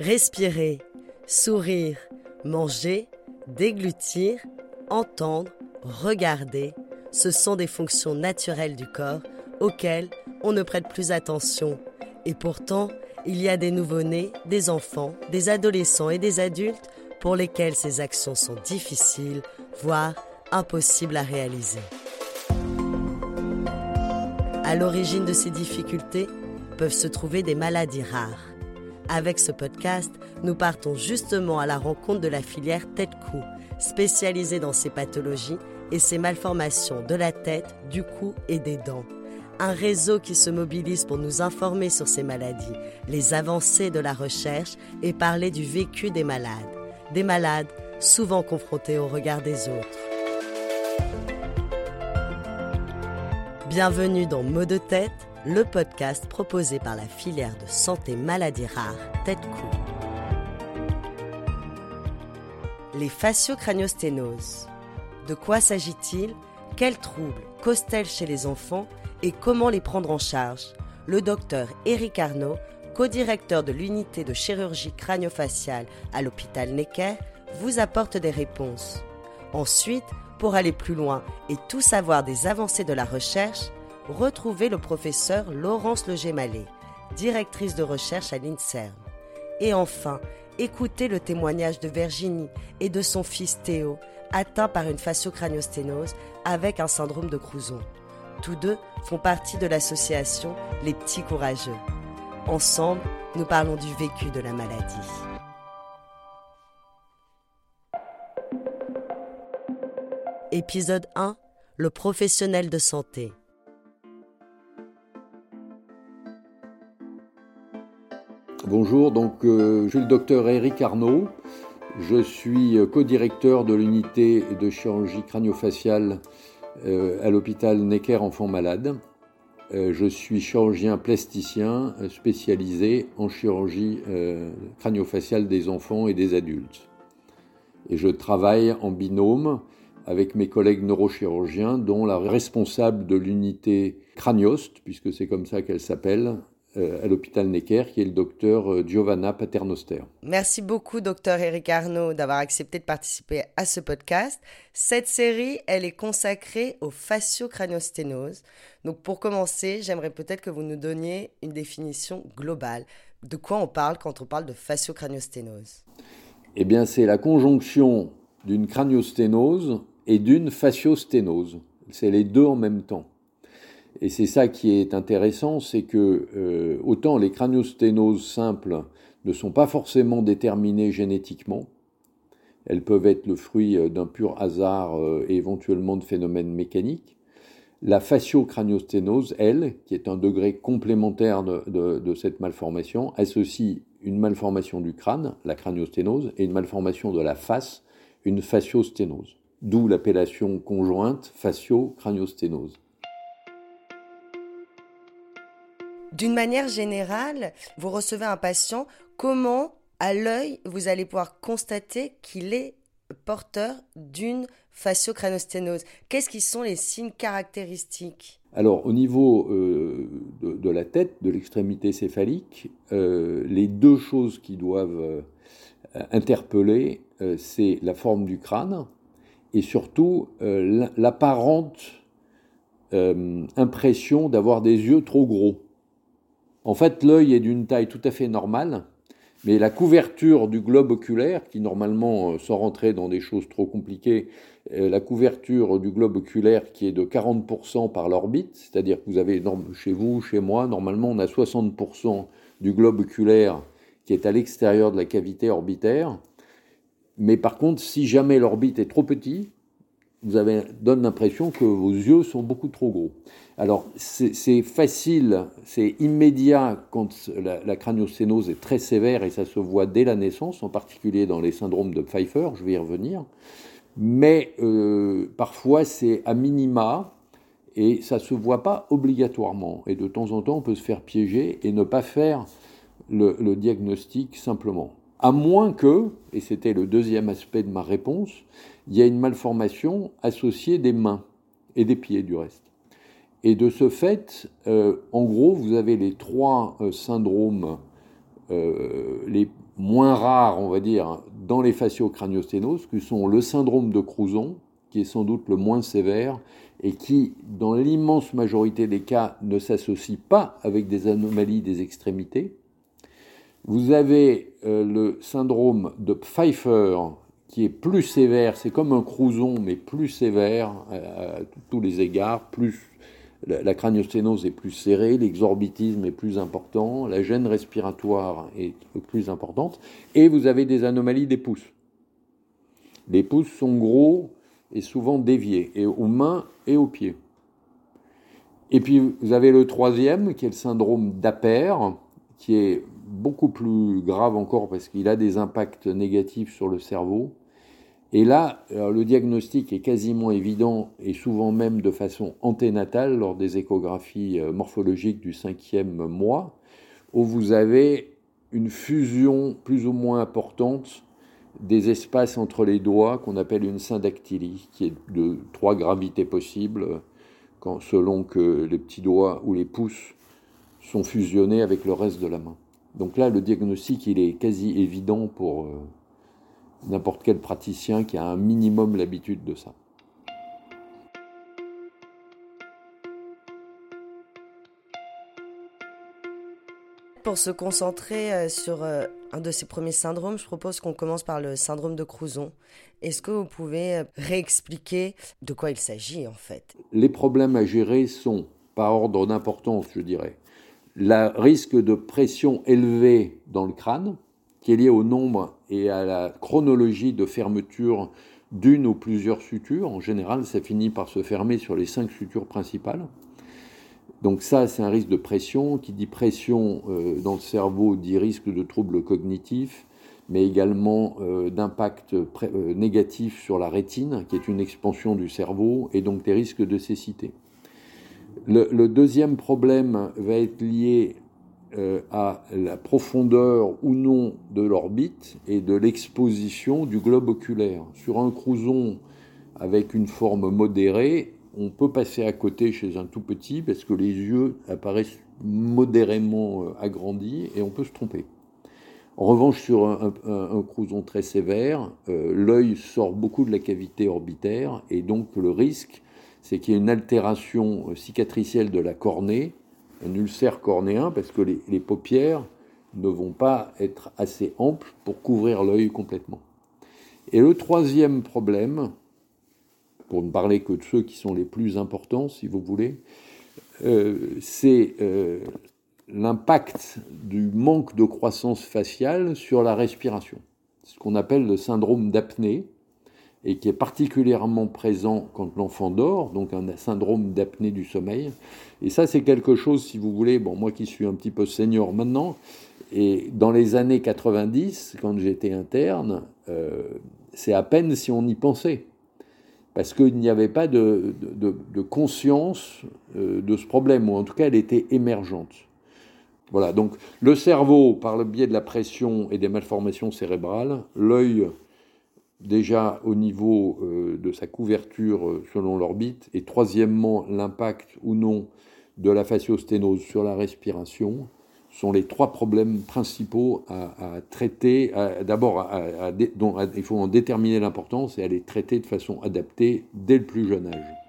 Respirer, sourire, manger, déglutir, entendre, regarder, ce sont des fonctions naturelles du corps auxquelles on ne prête plus attention. Et pourtant, il y a des nouveau-nés, des enfants, des adolescents et des adultes pour lesquels ces actions sont difficiles, voire impossibles à réaliser. À l'origine de ces difficultés peuvent se trouver des maladies rares. Avec ce podcast, nous partons justement à la rencontre de la filière tête-cou, spécialisée dans ces pathologies et ces malformations de la tête, du cou et des dents. Un réseau qui se mobilise pour nous informer sur ces maladies, les avancées de la recherche et parler du vécu des malades. Des malades souvent confrontés au regard des autres. Bienvenue dans Mots de tête, le podcast proposé par la filière de santé maladies rares Tête-Cou. Les fasciocraniosténoses. De quoi s'agit-il? Quels troubles causent-elles chez les enfants et comment les prendre en charge? Le docteur Eric Arnaud, co-directeur de l'unité de chirurgie crânio-faciale à l'hôpital Necker, vous apporte des réponses. Ensuite, pour aller plus loin et tout savoir des avancées de la recherche, retrouvez le professeur Laurence Legemalé, directrice de recherche à l'INSERM. Et enfin, écoutez le témoignage de Virginie et de son fils Théo, atteint par une fasciocraniosténose avec un syndrome de Crouzon. Tous deux font partie de l'association Les Petits Courageux. Ensemble, nous parlons du vécu de la maladie. Épisode 1 Le professionnel de santé. Bonjour, donc euh, je suis le docteur Eric Arnaud. Je suis co-directeur de l'unité de chirurgie crânio-faciale euh, à l'hôpital Necker Enfants Malades. Euh, je suis chirurgien plasticien spécialisé en chirurgie crânio-faciale des enfants et des adultes. Et je travaille en binôme avec mes collègues neurochirurgiens, dont la responsable de l'unité Craniost, puisque c'est comme ça qu'elle s'appelle, euh, à l'hôpital Necker, qui est le docteur euh, Giovanna Paternoster. Merci beaucoup, docteur Eric Arnaud, d'avoir accepté de participer à ce podcast. Cette série, elle est consacrée aux fasciocraniosténoses. Donc, pour commencer, j'aimerais peut-être que vous nous donniez une définition globale. De quoi on parle quand on parle de fasciocraniosténose Eh bien, c'est la conjonction d'une craniosténose et d'une fasciosténose. C'est les deux en même temps. Et c'est ça qui est intéressant, c'est que euh, autant les craniosténoses simples ne sont pas forcément déterminées génétiquement, elles peuvent être le fruit euh, d'un pur hasard euh, et éventuellement de phénomènes mécaniques. La fasciocraniosténose, elle, qui est un degré complémentaire de, de cette malformation, associe une malformation du crâne, la craniosténose, et une malformation de la face, une fasciosténose d'où l'appellation conjointe fascio-craniosténose. D'une manière générale, vous recevez un patient, comment à l'œil vous allez pouvoir constater qu'il est porteur d'une fasciocraniosténose Qu'est-ce qui sont les signes caractéristiques? Alors au niveau euh, de, la tête, de l'extrémité céphalique, euh, les deux choses qui doivent euh, interpeller, c'est la forme du crâne, et surtout l'apparente impression d'avoir des yeux trop gros. En fait, l'œil est d'une taille tout à fait normale, mais la couverture du globe oculaire, qui normalement, euh, sans rentrer dans des choses trop compliquées, la couverture du globe oculaire qui est de 40% par l'orbite, c'est-à-dire que vous avez chez vous, chez moi, normalement on a 60% du globe oculaire qui est à l'extérieur de la cavité orbitaire, mais par contre, si jamais l'orbite est trop petit, vous avez, donne l'impression que vos yeux sont beaucoup trop gros. Alors, c'est facile, c'est immédiat quand la, la est très sévère et ça se voit dès la naissance, en particulier dans les syndromes de Pfeiffer, je vais y revenir. Mais euh, parfois, c'est à minima et ça ne se voit pas obligatoirement. Et de temps en temps, on peut se faire piéger et ne pas faire le diagnostic simplement. À moins que, et c'était le deuxième aspect de ma réponse, il y a une malformation associée des mains et des pieds du reste. Et de ce fait, euh, en gros, vous avez les trois euh, syndromes euh, les moins rares, on va dire, dans les fasciocraniosténoses, qui sont le syndrome de Crouzon, qui est sans doute le moins sévère, et qui, dans l'immense majorité des cas, ne s'associe pas avec des anomalies des extrémités. Vous avez euh, le syndrome de Pfeiffer, qui est plus sévère, c'est comme un crouzon, mais plus sévère à, tous les égards, plus la, craniosténose est plus serrée, l'exorbitisme est plus important, la gêne respiratoire est plus importante, et vous avez des anomalies des pouces. Les pouces sont gros et souvent déviés, et aux mains et aux pieds. Et puis vous avez le troisième, qui est le syndrome d'Aper, qui est beaucoup plus grave encore parce qu'il a des impacts négatifs sur le cerveau. Et là, le diagnostic est quasiment évident et souvent même de façon anténatale lors des échographies euh, morphologiques du cinquième mois, où vous avez une fusion plus ou moins importante des espaces entre les doigts qu'on appelle une syndactylie, qui est de trois gravités possibles selon que les petits doigts ou les pouces sont fusionnés avec le reste de la main. Donc là, le diagnostic, il est quasi évident pour... Euh, n'importe quel praticien qui a un minimum l'habitude de ça. Pour se concentrer euh, sur euh, un de ces premiers syndromes, je propose qu'on commence par le syndrome de Crouzon. Est-ce que vous pouvez réexpliquer de quoi il s'agit en fait? Les problèmes à gérer sont, par ordre d'importance, je dirais, le risque de pression élevée dans le crâne, qui est lié au nombre et à la chronologie de fermeture d'une ou plusieurs sutures. En général, ça finit par se fermer sur les cinq sutures principales. Donc ça, c'est un risque de pression. Qui dit pression euh, dans le cerveau dit risque de troubles cognitifs, mais également euh, d'impact euh, négatif sur la rétine, qui est une expansion du cerveau, et donc des risques de cécité. Le deuxième problème va être lié euh, à la profondeur ou non de l'orbite et de l'exposition du globe oculaire. Sur un crouson avec une forme modérée, on peut passer à côté chez un tout petit parce que les yeux apparaissent modérément euh, agrandis et on peut se tromper. En revanche, sur un, un, crouson très sévère, euh, l'œil sort beaucoup de la cavité orbitaire et donc le risque, c'est qu'il y ait une altération cicatricielle de la cornée un ulcère cornéen parce que les, paupières ne vont pas être assez amples pour couvrir l'œil complètement. Et le troisième problème, pour ne parler que de ceux qui sont les plus importants, si vous voulez, euh, c'est euh, l'impact du manque de croissance faciale sur la respiration. Ce qu'on appelle le syndrome d'apnée, et qui est particulièrement présent quand l'enfant dort, donc un syndrome d'apnée du sommeil. Et ça, c'est quelque chose, si vous voulez, bon, moi qui suis un petit peu senior maintenant, et dans les années 90, quand j'étais interne, euh, c'est à peine si on y pensait. Parce qu'il n'y avait pas de, conscience euh, de ce problème, ou en tout cas, elle était émergente. Voilà, donc le cerveau, par le biais de la pression et des malformations cérébrales, l'œil déjà au niveau euh, de sa couverture euh, selon l'orbite, et troisièmement l'impact ou non de la fasciosténose sur la respiration, sont les trois problèmes principaux à, traiter. D'abord, il faut en déterminer l'importance et à les traiter de façon adaptée dès le plus jeune âge.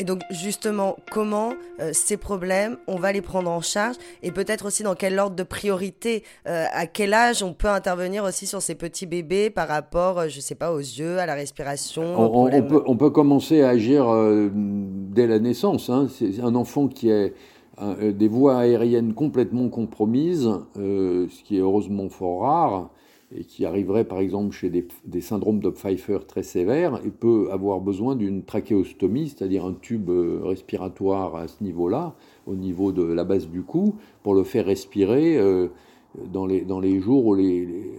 Et donc justement, comment euh, ces problèmes, on va les prendre en charge et peut-être aussi dans quel ordre de priorité, euh, à quel âge on peut intervenir aussi sur ces petits bébés par rapport, euh, je ne sais pas, aux yeux, à la respiration. On, peut, commencer à agir dès la naissance. Hein. C'est un enfant qui a des voies aériennes complètement compromises, ce qui est heureusement fort rare et qui arriverait par exemple chez des, syndromes de Pfeiffer très sévères, et peut avoir besoin d'une trachéostomie, c'est-à-dire un tube euh, respiratoire à ce niveau-là, au niveau de la base du cou, pour le faire respirer euh, dans, les, jours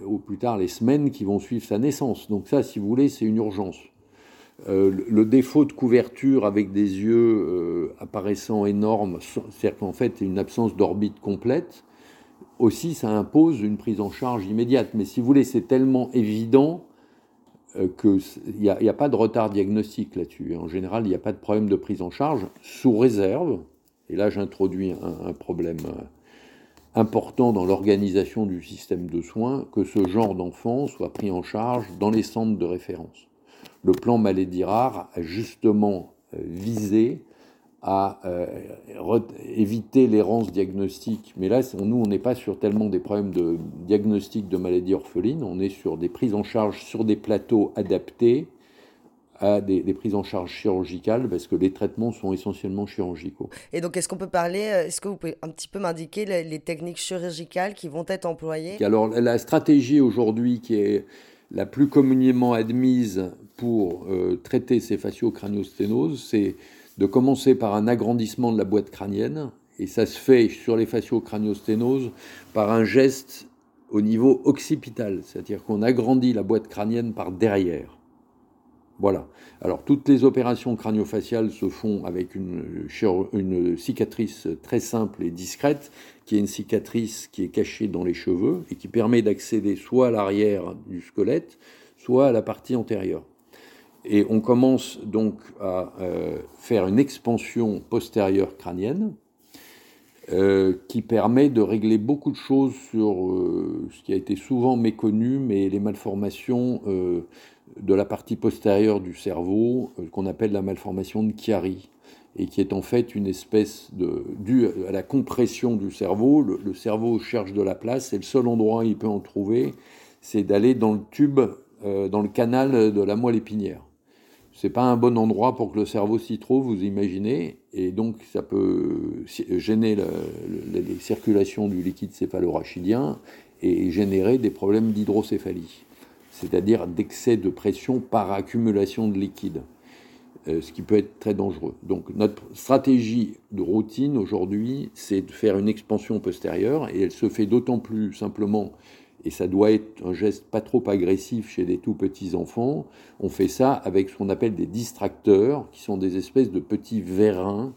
ou, plus tard les semaines qui vont suivre sa naissance. Donc ça, si vous voulez, c'est une urgence. Euh, le défaut de couverture avec des yeux apparaissant énormes, c'est-à-dire qu'en fait, une absence d'orbite complète, aussi, ça impose une prise en charge immédiate. Mais si vous voulez, c'est tellement évident euh, qu'il n'y a, pas de retard diagnostique là-dessus. En général, il n'y a pas de problème de prise en charge, sous réserve, et là j'introduis un, problème important dans l'organisation du système de soins que ce genre d'enfants soit pris en charge dans les centres de référence. Le plan maladie rare a justement euh, visé à euh, éviter l'errance diagnostique. Mais là, nous, on n'est pas sur tellement des problèmes de diagnostic de maladies orphelines, on est sur des prises en charge sur des plateaux adaptés à des, prises en charge chirurgicales parce que les traitements sont essentiellement chirurgicaux. Et donc, est-ce qu'on peut parler, euh, est-ce que vous pouvez un petit peu m'indiquer les, techniques chirurgicales qui vont être employées? Alors, la stratégie aujourd'hui qui est la plus communément admise pour euh, traiter ces fascio-craniosténoses, c'est de commencer par un agrandissement de la boîte crânienne, et ça se fait sur les fascio-craniosténoses par un geste au niveau occipital, c'est-à-dire qu'on agrandit la boîte crânienne par derrière. Voilà. Alors toutes les opérations craniofaciales se font avec une, une, cicatrice très simple et discrète, qui est une cicatrice qui est cachée dans les cheveux et qui permet d'accéder soit à l'arrière du squelette, soit à la partie antérieure. Et on commence donc à euh, faire une expansion postérieure crânienne euh, qui permet de régler beaucoup de choses sur euh, ce qui a été souvent méconnu, mais les malformations de la partie postérieure du cerveau, qu'on appelle la malformation de Chiari, et qui est en fait une espèce de due à la compression du cerveau. Le, le cerveau cherche de la place, et le seul endroit où il peut en trouver, c'est d'aller dans le tube, dans le canal de la moelle épinière c'est pas un bon endroit pour que le cerveau s'y trouve, vous imaginez, et donc ça peut gêner les circulations du liquide céphalorachidien et générer des problèmes d'hydrocéphalie, c'est-à-dire d'excès de pression par accumulation de liquide, euh, ce qui peut être très dangereux. Donc notre stratégie de routine aujourd'hui, c'est de faire une expansion postérieure, et elle se fait d'autant plus simplement et ça doit être un geste pas trop agressif chez des tout petits enfants. On fait ça avec ce qu'on appelle des distracteurs, qui sont des espèces de petits vérins.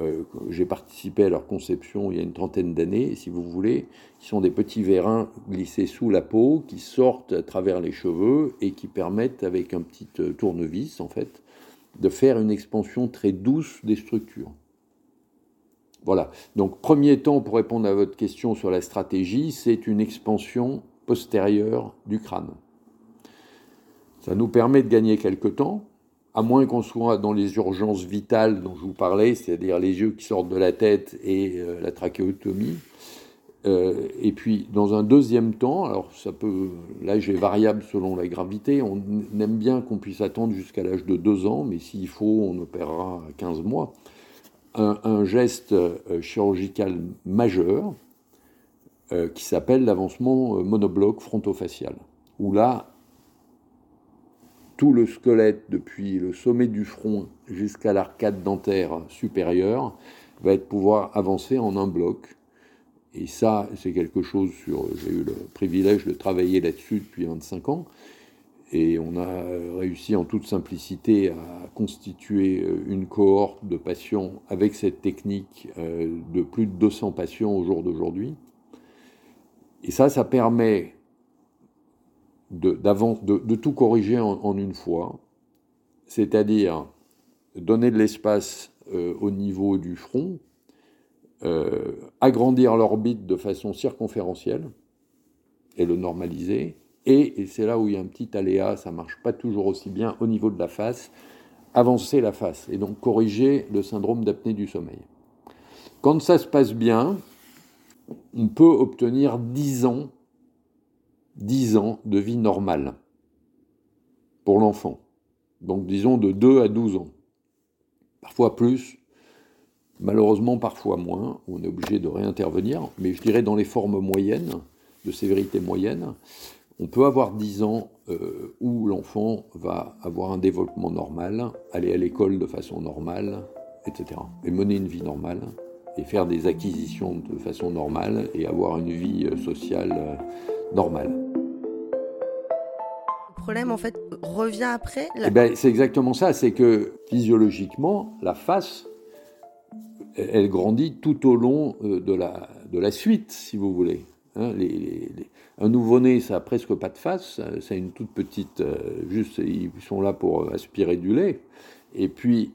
Euh, j'ai participé à leur conception il y a une trentaine d'années, si vous voulez, qui sont des petits vérins glissés sous la peau, qui sortent à travers les cheveux et qui permettent, avec un petit euh, tournevis, en fait, de faire une expansion très douce des structures. Voilà. Donc, premier temps pour répondre à votre question sur la stratégie, c'est une expansion postérieure du crâne. Ça nous permet de gagner quelques temps, à moins qu'on soit dans les urgences vitales dont je vous parlais, c'est-à-dire les yeux qui sortent de la tête et euh, la trachéotomie. Euh, et puis, dans un deuxième temps, alors ça peut, l'âge est variable selon la gravité, on aime bien qu'on puisse attendre jusqu'à l'âge de 2 ans, mais s'il faut, on opérera à 15 mois un, geste euh, chirurgical majeur euh, qui s'appelle l'avancement euh, monobloc frontofacial, où là, tout le squelette, depuis le sommet du front jusqu'à l'arcade dentaire supérieure, va être pouvoir avancer en un bloc. Et ça, c'est quelque chose sur. J'ai eu le privilège de travailler là-dessus depuis 25 ans. Et on a réussi en toute simplicité à constituer euh, une cohorte de patients avec cette technique euh, de plus de 200 patients au jour d'aujourd'hui. Et ça, ça permet de, tout corriger en, une fois, c'est-à-dire donner de l'espace euh, au niveau du front, agrandir l'orbite de façon circonférentielle et le normaliser, et, c'est là où il y a un petit aléa, ça marche pas toujours aussi bien au niveau de la face, avancer la face et donc corriger le syndrome d'apnée du sommeil. Quand ça se passe bien, on peut obtenir 10 ans, 10 ans de vie normale pour l'enfant. Donc disons de 2 à 12 ans. Parfois plus, malheureusement parfois moins, on est obligé de réintervenir, mais je dirais dans les formes moyennes, de sévérité moyenne, on peut avoir 10 ans euh, où l'enfant va avoir un développement normal, aller à l'école de façon normale, etc. Et mener une vie normale, et faire des acquisitions de façon normale, et avoir une vie euh, sociale euh, normale. Le problème, en fait, revient après eh ben, C'est exactement ça, c'est que physiologiquement, la face, elle grandit tout au long de la, de la suite, si vous voulez. Hein, un nouveau-né, ça n'a presque pas de face, c'est une toute petite, euh, juste ils sont là pour aspirer du lait. Et puis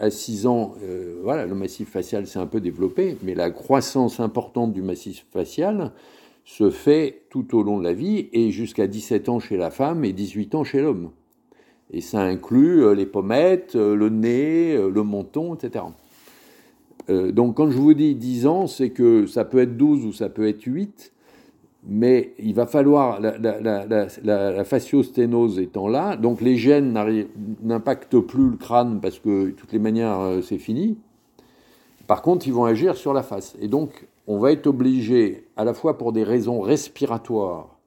à 6 ans, voilà, le massif facial s'est un peu développé, mais la croissance importante du massif facial se fait tout au long de la vie et jusqu'à 17 ans chez la femme et 18 ans chez l'homme. Et ça inclut les pommettes, le nez, le menton, etc. donc quand je vous dis 10 ans, c'est que ça peut être 12 ou ça peut être 8, mais il va falloir, la, la, étant là, donc les gènes n'impactent plus le crâne parce que de toutes les manières euh, c'est fini. Par contre, ils vont agir sur la face. Et donc, on va être obligé, à la fois pour des raisons respiratoires,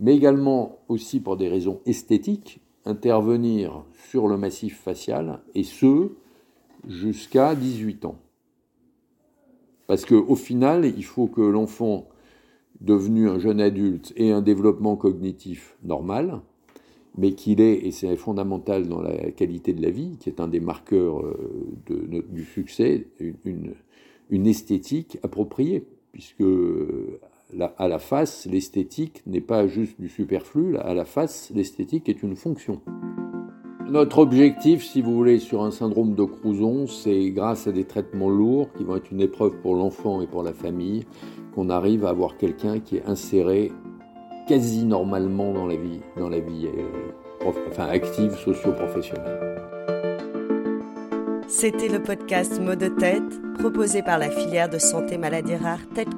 mais également aussi pour des raisons esthétiques, intervenir sur le massif facial, et ce, jusqu'à 18 ans. Parce qu'au final, il faut que l'enfant devenu un jeune adulte et un développement cognitif normal, mais qu'il ait, et c'est fondamental dans la qualité de la vie, qui est un des marqueurs euh, du succès, une, une, esthétique appropriée, puisque à la face, l'esthétique n'est pas juste du superflu, à la face, l'esthétique est une fonction. Notre objectif, si vous voulez, sur un syndrome de Crouzon, c'est grâce à des traitements lourds qui vont être une épreuve pour l'enfant et pour la famille, qu'on arrive à avoir quelqu'un qui est inséré quasi normalement dans la vie, dans la vie euh, enfin, active, socio-professionnelle. C'était le podcast Mot de tête proposé par la filière de santé maladie rare Tête.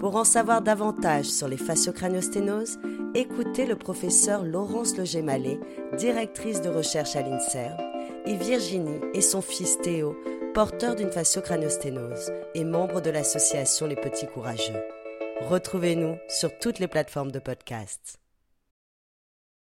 Pour en savoir davantage sur les fasciocraniosténoses, écoutez le professeur Laurence Legemalé, directrice de recherche à l'INSERM, et Virginie et son fils Théo, porteur d'une fasciocraniosténose et membre de l'association Les Petits Courageux. Retrouvez-nous sur toutes les plateformes de podcast.